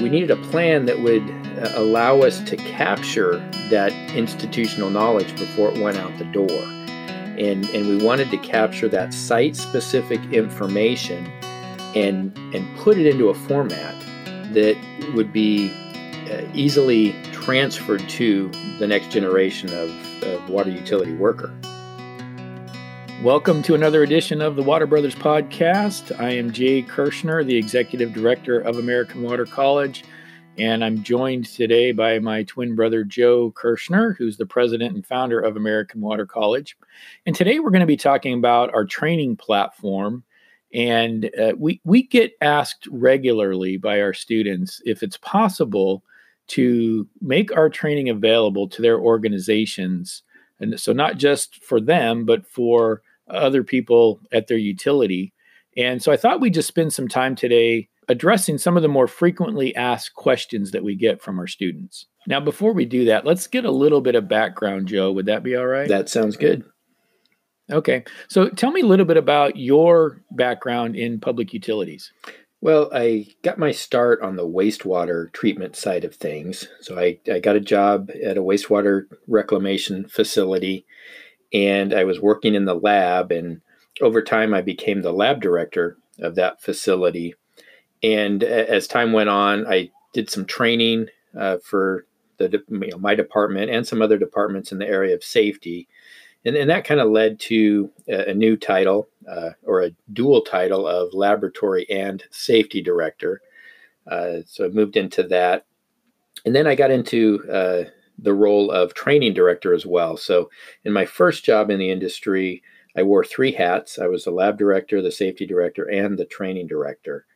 we needed a plan that would uh, allow us to capture that institutional knowledge before it went out the door. And, and we wanted to capture that site specific information and, and put it into a format that would be uh, easily transferred to the next generation of, of water utility worker. Welcome to another edition of the Water Brothers Podcast. I am Jay Kirschner, the Executive Director of American Water College, and I'm joined today by my twin brother Joe Kirschner, who's the president and founder of American Water College. And today we're going to be talking about our training platform. And uh, we, we get asked regularly by our students if it's possible to make our training available to their organizations. And so, not just for them, but for other people at their utility. And so, I thought we'd just spend some time today addressing some of the more frequently asked questions that we get from our students. Now, before we do that, let's get a little bit of background, Joe. Would that be all right? That sounds good. Okay. So, tell me a little bit about your background in public utilities. Well, I got my start on the wastewater treatment side of things. So I, I got a job at a wastewater reclamation facility and I was working in the lab. And over time, I became the lab director of that facility. And as time went on, I did some training uh, for the you know, my department and some other departments in the area of safety and, and that kind of led to a, a new title uh, or a dual title of laboratory and safety director. Uh, so I moved into that. And then I got into uh, the role of training director as well. So in my first job in the industry, I wore three hats. I was the lab director, the safety director, and the training director.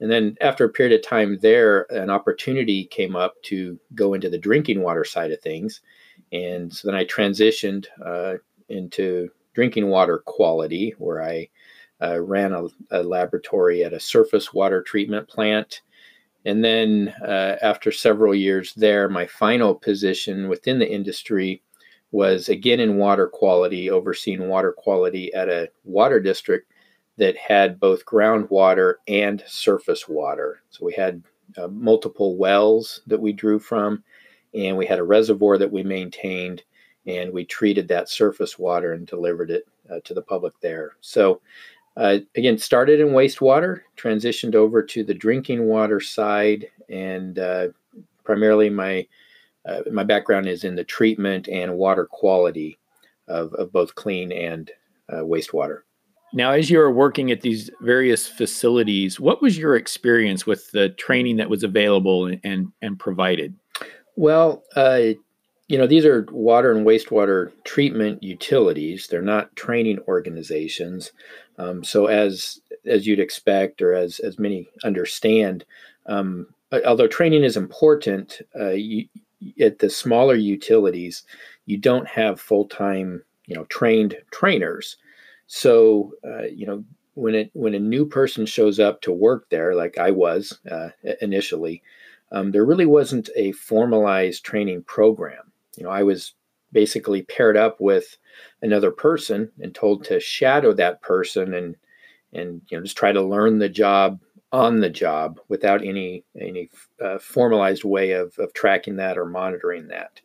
And then after a period of time there, an opportunity came up to go into the drinking water side of things. And so then I transitioned uh, into drinking water quality, where I uh, ran a, a, laboratory at a surface water treatment plant. And then, uh, after several years there, my final position within the industry was again in water quality, overseeing water quality at a water district that had both groundwater and surface water. So we had uh, multiple wells that we drew from, and we had a reservoir that we maintained and we treated that surface water and delivered it uh, to the public there. So, uh, again, started in wastewater, transitioned over to the drinking water side, and uh, primarily my uh, my background is in the treatment and water quality of, of both clean and uh, wastewater. Now, as you were working at these various facilities, what was your experience with the training that was available and and provided? Well, uh, you know, these are water and wastewater treatment utilities. They're not training organizations. Um, so, as as you'd expect, or as as many understand, um, although training is important, uh, you, at the smaller utilities, you don't have full time, you know, trained trainers. So, uh, you know, when it when a new person shows up to work there, like I was uh, initially, um, there really wasn't a formalized training program you know, I was basically paired up with another person and told to shadow that person and and you know just try to learn the job on the job without any any uh, formalized way of, of tracking that or monitoring that.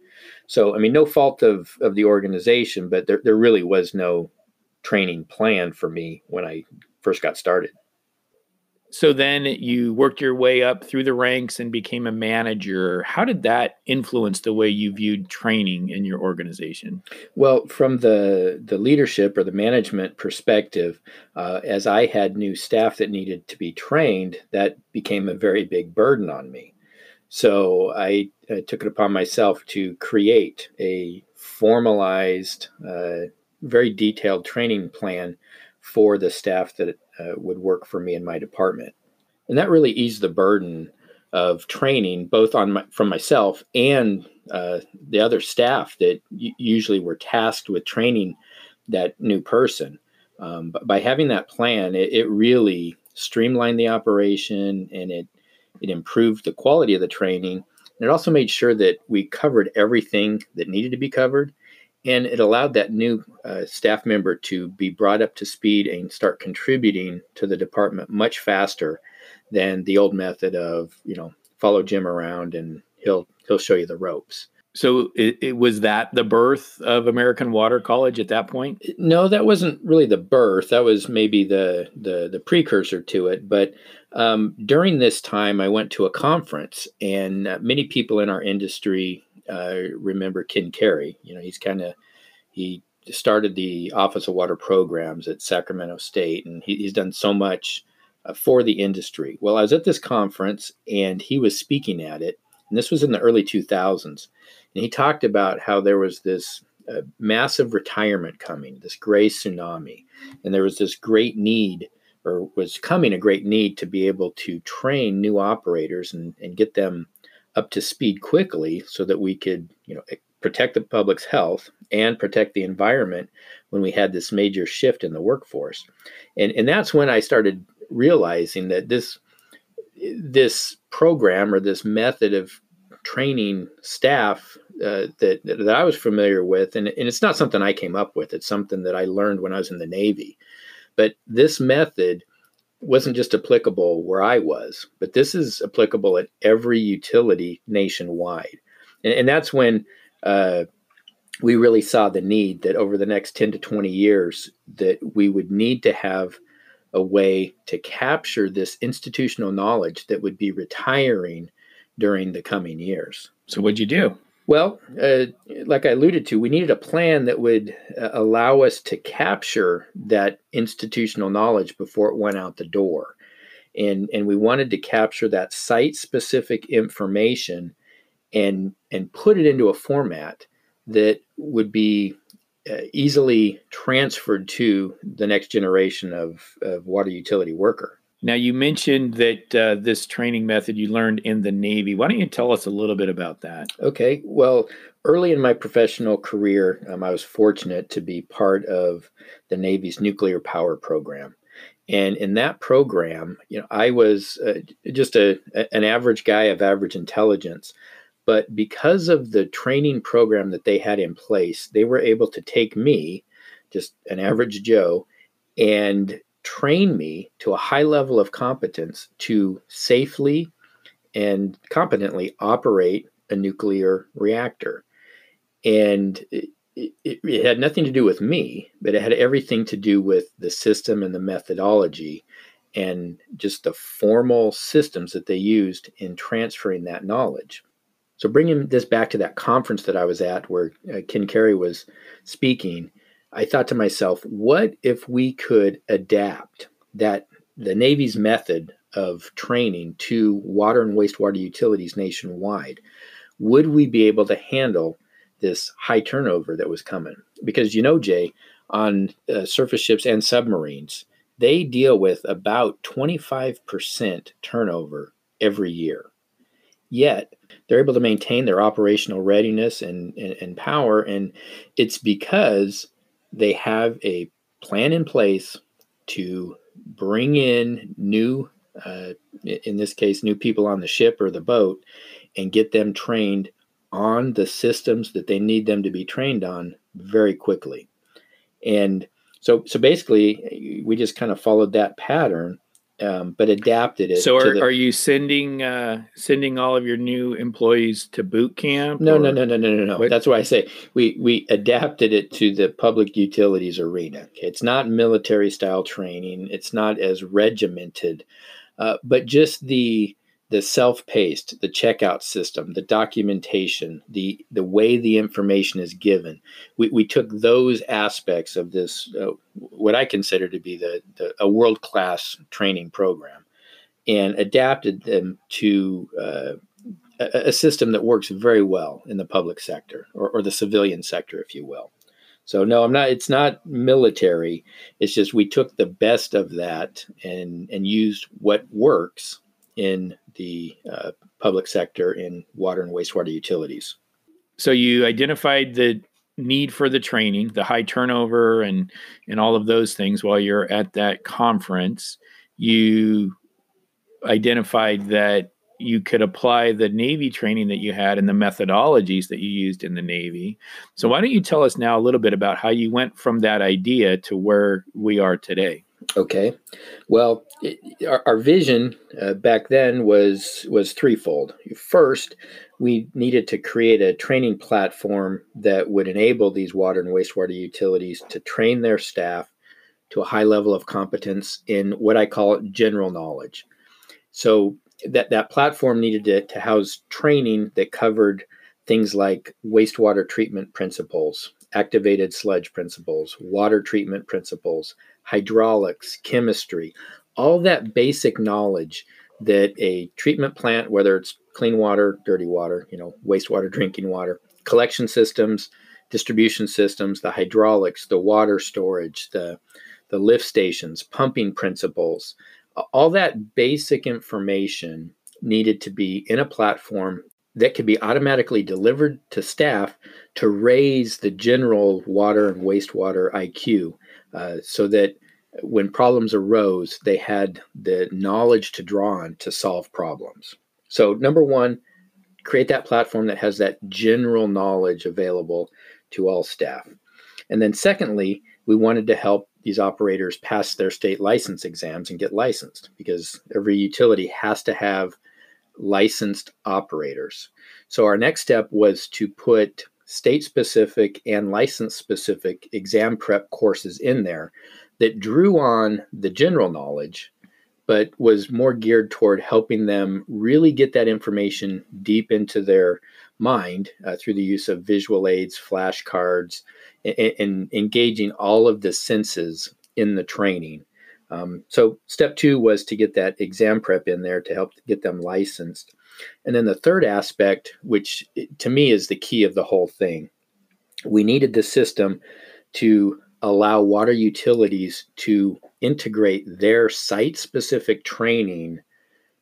So I mean, no fault of of the organization, but there there really was no training plan for me when I first got started. So then you worked your way up through the ranks and became a manager. How did that influence the way you viewed training in your organization? Well, from the the leadership or the management perspective, uh, as I had new staff that needed to be trained, that became a very big burden on me. So I took it upon myself to create a formalized, uh, very detailed training plan for the staff that uh, would work for me in my department. And that really eased the burden of training, both on my, from myself and uh, the other staff that usually were tasked with training that new person. Um, but by having that plan, it, it really streamlined the operation and it it improved the quality of the training. And it also made sure that we covered everything that needed to be covered and it allowed that new uh, staff member to be brought up to speed and start contributing to the department much faster than the old method of you know follow Jim around and he'll he'll show you the ropes. So it, it, was that the birth of American Water College at that point? No, that wasn't really the birth. That was maybe the the, the precursor to it. But um, during this time, I went to a conference, and uh, many people in our industry uh, remember Ken Kerri. You know, he's kind of he started the Office of Water Programs at Sacramento State, and he, he's done so much uh, for the industry. Well, I was at this conference, and he was speaking at it, and this was in the early 2000s and he talked about how there was this uh, massive retirement coming, this gray tsunami, and there was this great need, or was coming a great need to be able to train new operators and, and get them up to speed quickly so that we could, you know, protect the public's health and protect the environment when we had this major shift in the workforce. And, and that's when I started realizing that this this program or this method of training staff uh, that that I was familiar with, and, and it's not something I came up with. It's something that I learned when I was in the Navy. But this method wasn't just applicable where I was, but this is applicable at every utility nationwide, and, and that's when uh, we really saw the need that over the next ten to twenty years that we would need to have a way to capture this institutional knowledge that would be retiring during the coming years. So, what'd you do? Well, uh, like I alluded to, we needed a plan that would uh, allow us to capture that institutional knowledge before it went out the door. And, and we wanted to capture that site specific information and, and put it into a format that would be easily transferred to the next generation of, of water utility worker. Now, you mentioned that uh, this training method you learned in the Navy. Why don't you tell us a little bit about that? Okay. Well, early in my professional career, um, I was fortunate to be part of the Navy's nuclear power program. And in that program, you know, I was uh, just a, an average guy of average intelligence. But because of the training program that they had in place, they were able to take me, just an average Joe, and train me to a high level of competence to safely and competently operate a nuclear reactor. And it, it, it, had nothing to do with me, but it had everything to do with the system and the methodology and just the formal systems that they used in transferring that knowledge. So, bringing this back to that conference that I was at where uh, Ken Kerri was speaking, I thought to myself, what if we could adapt that the Navy's method of training to water and wastewater utilities nationwide? Would we be able to handle this high turnover that was coming? Because you know, Jay, on uh, surface ships and submarines, they deal with about 25% turnover every year. Yet, they're able to maintain their operational readiness and, and, and power. And it's because they have a plan in place to bring in new, uh, in this case, new people on the ship or the boat and get them trained on the systems that they need them to be trained on very quickly. And so, so basically, we just kind of followed that pattern um, but adapted it. So, are, the, are you sending uh, sending all of your new employees to boot camp? No, or? no, no, no, no, no, no. What? That's why I say we we adapted it to the public utilities arena. It's not military style training. It's not as regimented, uh, but just the the self-paced, the checkout system, the documentation, the the way the information is given. We, we took those aspects of this, uh, what I consider to be the, the a world-class training program, and adapted them to uh, a, a, system that works very well in the public sector or, or the civilian sector, if you will. So no, I'm not. It's not military. It's just we took the best of that and and used what works in the uh, public sector in water and wastewater utilities. So you identified the need for the training, the high turnover, and and all of those things while you're at that conference. You identified that you could apply the Navy training that you had and the methodologies that you used in the Navy. So, why don't you tell us now a little bit about how you went from that idea to where we are today? Okay, well, it, our, our, vision uh, back then was was threefold. First, we needed to create a training platform that would enable these water and wastewater utilities to train their staff to a high level of competence in what I call general knowledge. So that that platform needed to, to house training that covered things like wastewater treatment principles, activated sludge principles, water treatment principles, hydraulics, chemistry, all that basic knowledge that a treatment plant, whether it's clean water, dirty water, you know, wastewater, drinking water, collection systems, distribution systems, the hydraulics, the water storage, the the lift stations, pumping principles, all that basic information needed to be in a platform that could be automatically delivered to staff to raise the general water and wastewater IQ uh, so that when problems arose, they had the knowledge to draw on to solve problems. So, number one, create that platform that has that general knowledge available to all staff. And then, secondly, we wanted to help these operators pass their state license exams and get licensed because every utility has to have licensed operators. So our next step was to put state specific and license specific exam prep courses in there that drew on the general knowledge but was more geared toward helping them really get that information deep into their mind uh, through the use of visual aids, flashcards, and, and, engaging all of the senses in the training. Um, so, step two was to get that exam prep in there to help get them licensed. And then the third aspect, which to me is the key of the whole thing, we needed the system to allow water utilities to integrate their site specific training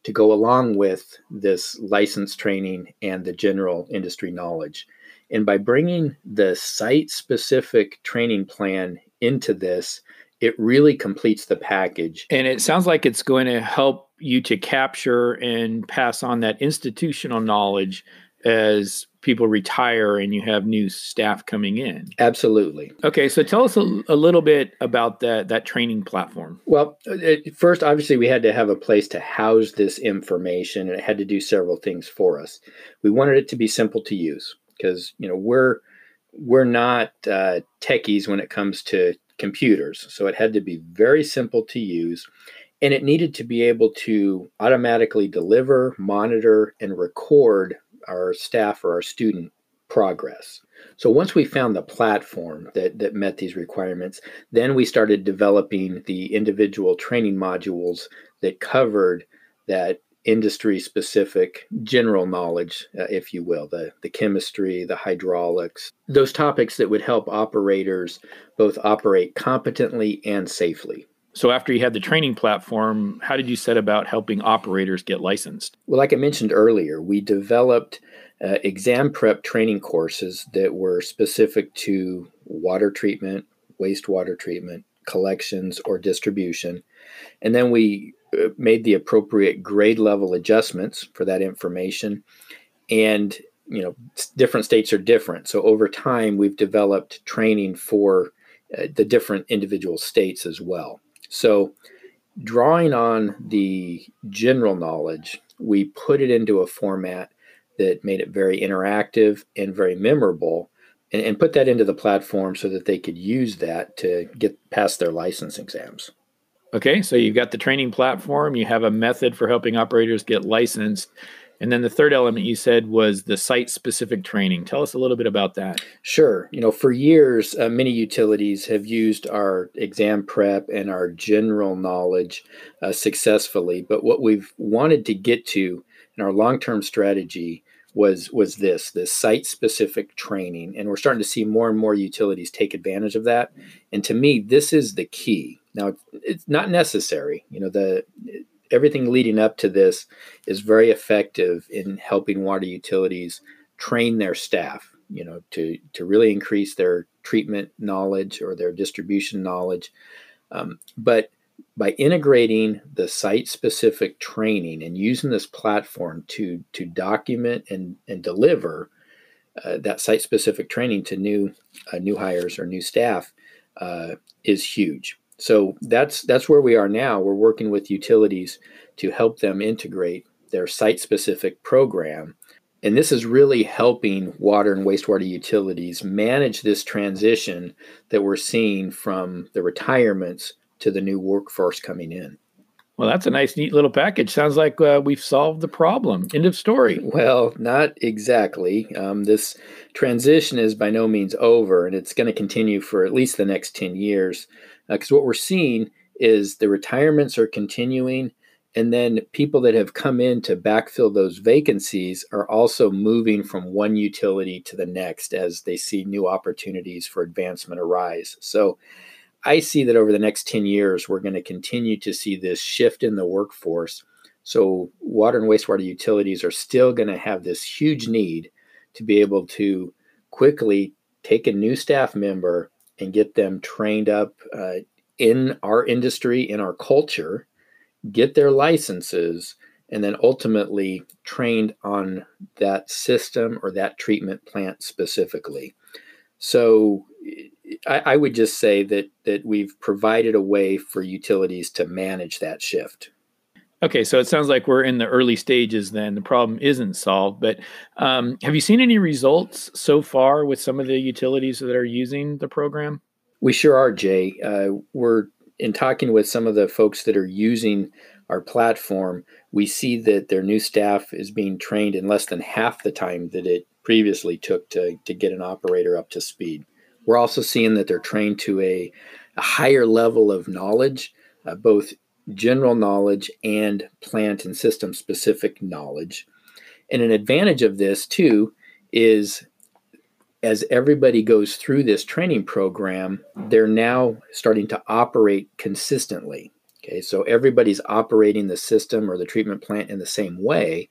to go along with this license training and the general industry knowledge. And by bringing the site specific training plan into this, it really completes the package. And it sounds like it's going to help you to capture and pass on that institutional knowledge as people retire and you have new staff coming in. Absolutely. Okay, so tell us a, a little bit about that that training platform. Well, it, first, obviously, we had to have a place to house this information, and it had to do several things for us. We wanted it to be simple to use because you know we're we're not uh, techies when it comes to computers. So it had to be very simple to use. And it needed to be able to automatically deliver, monitor, and record our staff or our student progress. So once we found the platform that, that met these requirements, then we started developing the individual training modules that covered that industry specific general knowledge, uh, if you will, the, the chemistry, the hydraulics, those topics that would help operators both operate competently and safely. So, after you had the training platform, how did you set about helping operators get licensed? Well, like I mentioned earlier, we developed uh, exam prep training courses that were specific to water treatment, wastewater treatment, collections, or distribution. And then we made the appropriate grade level adjustments for that information. And, you know, different states are different. So over time, we've developed training for uh, the different individual states as well. So, drawing on the general knowledge, we put it into a format that made it very interactive and very memorable and, and put that into the platform so that they could use that to get past their license exams. Okay, so you've got the training platform, you have a method for helping operators get licensed. And then the third element you said was the site specific training. Tell us a little bit about that. Sure. You know, for years, uh, many utilities have used our exam prep and our general knowledge uh, successfully. But what we've wanted to get to in our long term strategy was was this this site specific training and we're starting to see more and more utilities take advantage of that and to me this is the key now it's not necessary you know the everything leading up to this is very effective in helping water utilities train their staff you know to to really increase their treatment knowledge or their distribution knowledge. Um, but by integrating the site specific training and using this platform to to document and and deliver uh, that site specific training to new uh, new hires or new staff uh, is huge So that's that's where we are now. We're working with utilities to help them integrate their site-specific program. And this is really helping water and wastewater utilities manage this transition that we're seeing from the retirements to the new workforce coming in. Well, that's a nice, neat little package. Sounds like uh, we've solved the problem. End of story. Well, not exactly. Um, this transition is by no means over, and it's going to continue for at least the next 10 years. Because uh, what we're seeing is the retirements are continuing, and then people that have come in to backfill those vacancies are also moving from one utility to the next as they see new opportunities for advancement arise. So, I see that over the next 10 years, we're going to continue to see this shift in the workforce. So, water and wastewater utilities are still going to have this huge need to be able to quickly take a new staff member and get them trained up uh, in our industry, in our culture, get their licenses, and then ultimately trained on that system or that treatment plant specifically. So, I, I would just say that that we've provided a way for utilities to manage that shift. Okay, so it sounds like we're in the early stages then. The problem isn't solved, but um, have you seen any results so far with some of the utilities that are using the program? We sure are, Jay. Uh, we're in talking with some of the folks that are using our platform. We see that their new staff is being trained in less than half the time that it previously took to, to get an operator up to speed. We're also seeing that they're trained to a, a higher level of knowledge, uh, both general knowledge and plant and system specific knowledge. And an advantage of this, too, is as everybody goes through this training program, they're now starting to operate consistently. Okay, so everybody's operating the system or the treatment plant in the same way,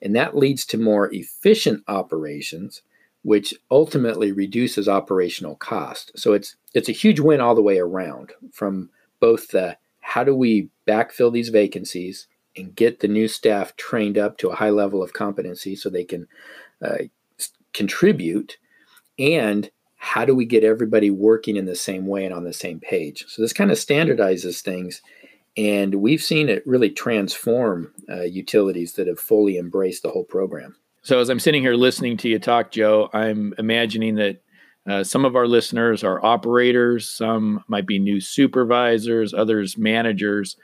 and that leads to more efficient operations which ultimately reduces operational cost. So it's it's a huge win all the way around from both the how do we backfill these vacancies and get the new staff trained up to a high level of competency so they can uh, contribute? And how do we get everybody working in the same way and on the same page? So this kind of standardizes things and we've seen it really transform uh, utilities that have fully embraced the whole program. So as I'm sitting here listening to you talk, Joe, I'm imagining that uh, some of our listeners are operators, some might be new supervisors, others managers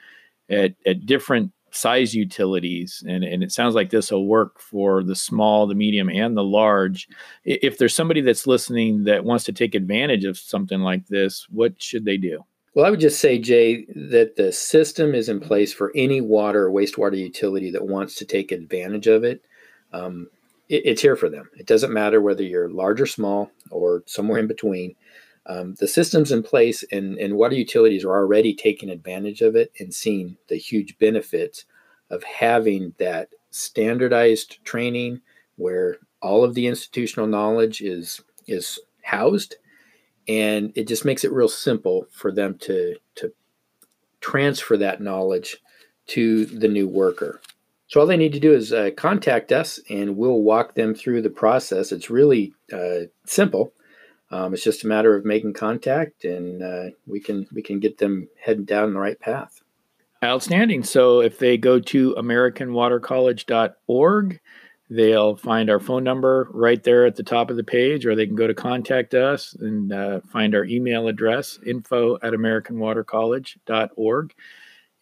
at, at different size utilities. And, and it sounds like this will work for the small, the medium, and the large. If there's somebody that's listening that wants to take advantage of something like this, what should they do? Well, I would just say, Jay, that the system is in place for any water or wastewater utility that wants to take advantage of it um, it, it's here for them. It doesn't matter whether you're large or small or somewhere in between. Um, the system's in place, and, and water utilities are already taking advantage of it and seeing the huge benefits of having that standardized training where all of the institutional knowledge is is housed and it just makes it real simple for them to to transfer that knowledge to the new worker so all they need to do is uh, contact us, and we'll walk them through the process. It's really uh, simple. Um, it's just a matter of making contact, and uh, we can we can get them heading down the right path. Outstanding. So if they go to AmericanWaterCollege.org, they'll find our phone number right there at the top of the page, or they can go to contact us and uh, find our email address info at AmericanWaterCollege.org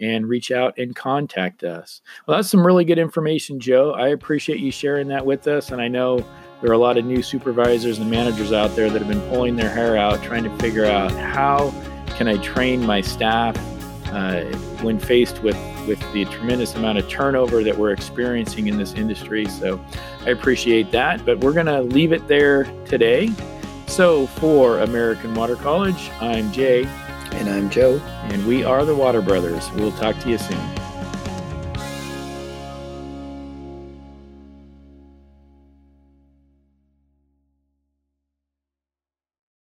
and reach out and contact us. Well, that's some really good information, Joe. I appreciate you sharing that with us. And I know there are a lot of new supervisors and managers out there that have been pulling their hair out trying to figure out how can I train my staff uh, when faced with, with the tremendous amount of turnover that we're experiencing in this industry. So I appreciate that. But we're going to leave it there today. So for American Water College, I'm Jay. And I'm Joe. And we are the Water Brothers. We'll talk to you soon.